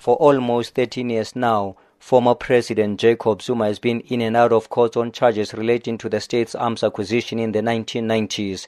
For almost 13 years now, former President Jacob Zuma has been in and out of court on charges relating to the state's arms acquisition in the 1990s.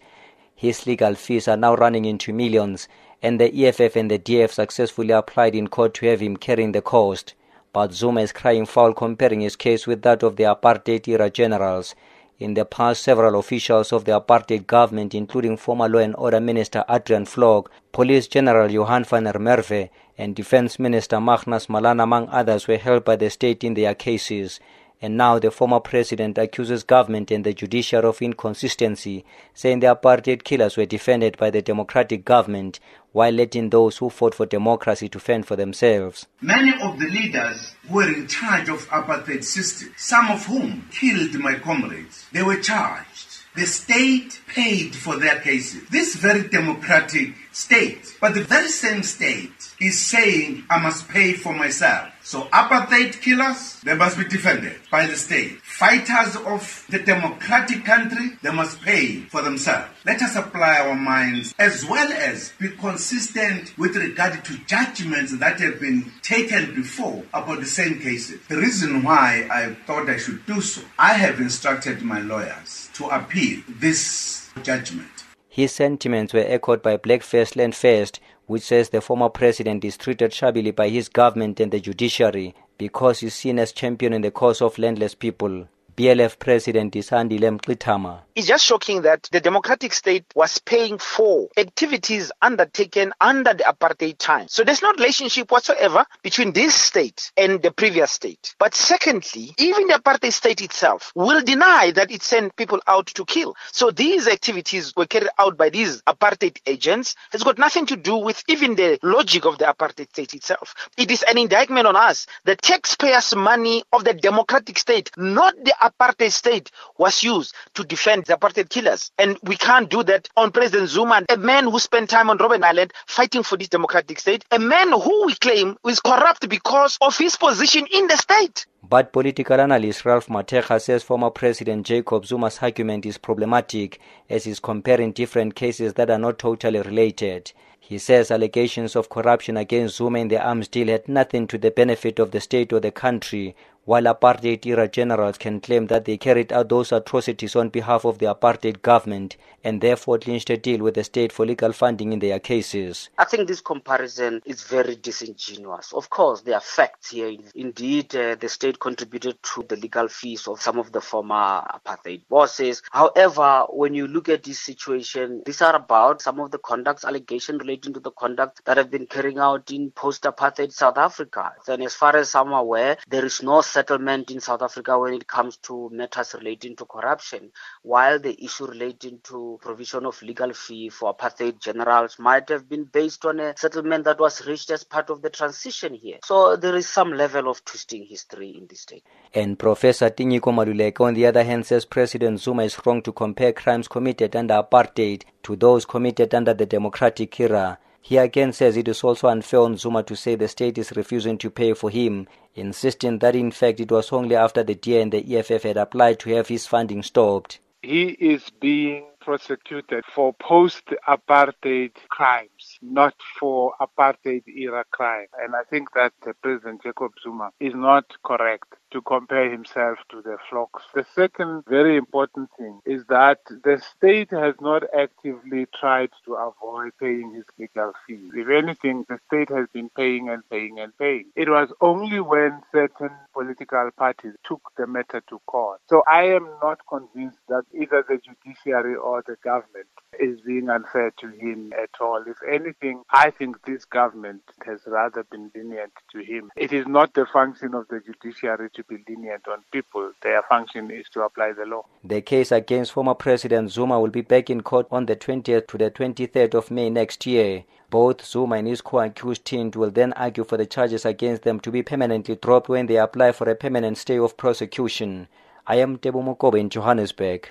His legal fees are now running into millions, and the EFF and the DA successfully applied in court to have him carrying the cost. But Zuma is crying foul comparing his case with that of the apartheid era generals. In the past, several officials of the apartheid government, including former Law and Order Minister Adriaan Vlok, Police General Johan van Merwe, and Defense Minister Magnus Malan, among others, were held by the state in their cases. And now the former president accuses government and the judiciary of inconsistency, saying the apartheid killers were defended by the democratic government while letting those who fought for democracy to fend for themselves. Many of the leaders were in charge of apartheid system, some of whom killed my comrades. They were charged. The state paid for their cases. This very democratic state, but the very same state is saying I must pay for myself. So apartheid killers, they must be defended by the state. Fighters of the democratic country, they must pay for themselves. Let us apply our minds as well as be consistent with regard to judgments that have been taken before about the same cases. The reason why I thought I should do so, I have instructed my lawyers to appeal this judgment. His sentiments were echoed by Black First Land First, which says the former president is treated shabbily by his government and the judiciary because he's seen as champion in the cause of landless people. BLF President is Andile Mngxitama. It's just shocking that the democratic state was paying for activities undertaken under the apartheid time. So there's no relationship whatsoever between this state and the previous state. But secondly, even the apartheid state itself will deny that it sent people out to kill. So these activities were carried out by these apartheid agents has got nothing to do with even the logic of the apartheid state itself. It is an indictment on us. The taxpayers' money of the democratic state, not the apartheid state was used to defend the apartheid killers. And we can't do that on President Zuma, a man who spent time on Robben Island fighting for this democratic state, a man who we claim is corrupt because of his position in the state. But political analyst Ralph Mathekga says former President Jacob Zuma's argument is problematic as he's comparing different cases that are not totally related. He says allegations of corruption against Zuma in the arms deal had nothing to the benefit of the state or the country, while apartheid era generals can claim that they carried out those atrocities on behalf of the apartheid government and therefore clinched a deal with the state for legal funding in their cases. I think this comparison is very disingenuous. Of course, there are facts here. Indeed, uh, the state contributed to the legal fees of some of the former apartheid bosses. However, when you look at this situation, these are about some of the conduct allegations relating to the conduct that have been carrying out in post-apartheid South Africa. And as far as I'm aware, there is no settlement in South Africa when it comes to matters relating to corruption, while the issue relating to provision of legal fee for apartheid generals might have been based on a settlement that was reached as part of the transition here. So there is some level of twisting history in this state. And Professor Tinyiko Maluleke, on the other hand, says President Zuma is wrong to compare crimes committed under apartheid to those committed under the democratic era. He again says it is also unfair on Zuma to say the state is refusing to pay for him, insisting that in fact it was only after the DA and the EFF had applied to have his funding stopped. He is being prosecuted for post apartheid crimes, not for apartheid era crime. And I think that uh, President Jacob Zuma is not correct to compare himself to the Vloks. The second very important thing is that the state has not actively tried to avoid paying his legal fees. If anything, the state has been paying and paying and paying. It was only when certain political parties took the matter to court. So I am not convinced that either the judiciary or the government is being unfair to him at all. If anything, I think this government has rather been lenient to him. It is not the function of the judiciary to be lenient on people. Their function is to apply the law. The case against former President Zuma will be back in court on the 20th to the 23rd of May next year. Both Zuma and his co-accused will then argue for the charges against them to be permanently dropped when they apply for a permanent stay of prosecution. I am Tebo Mokobe in Johannesburg.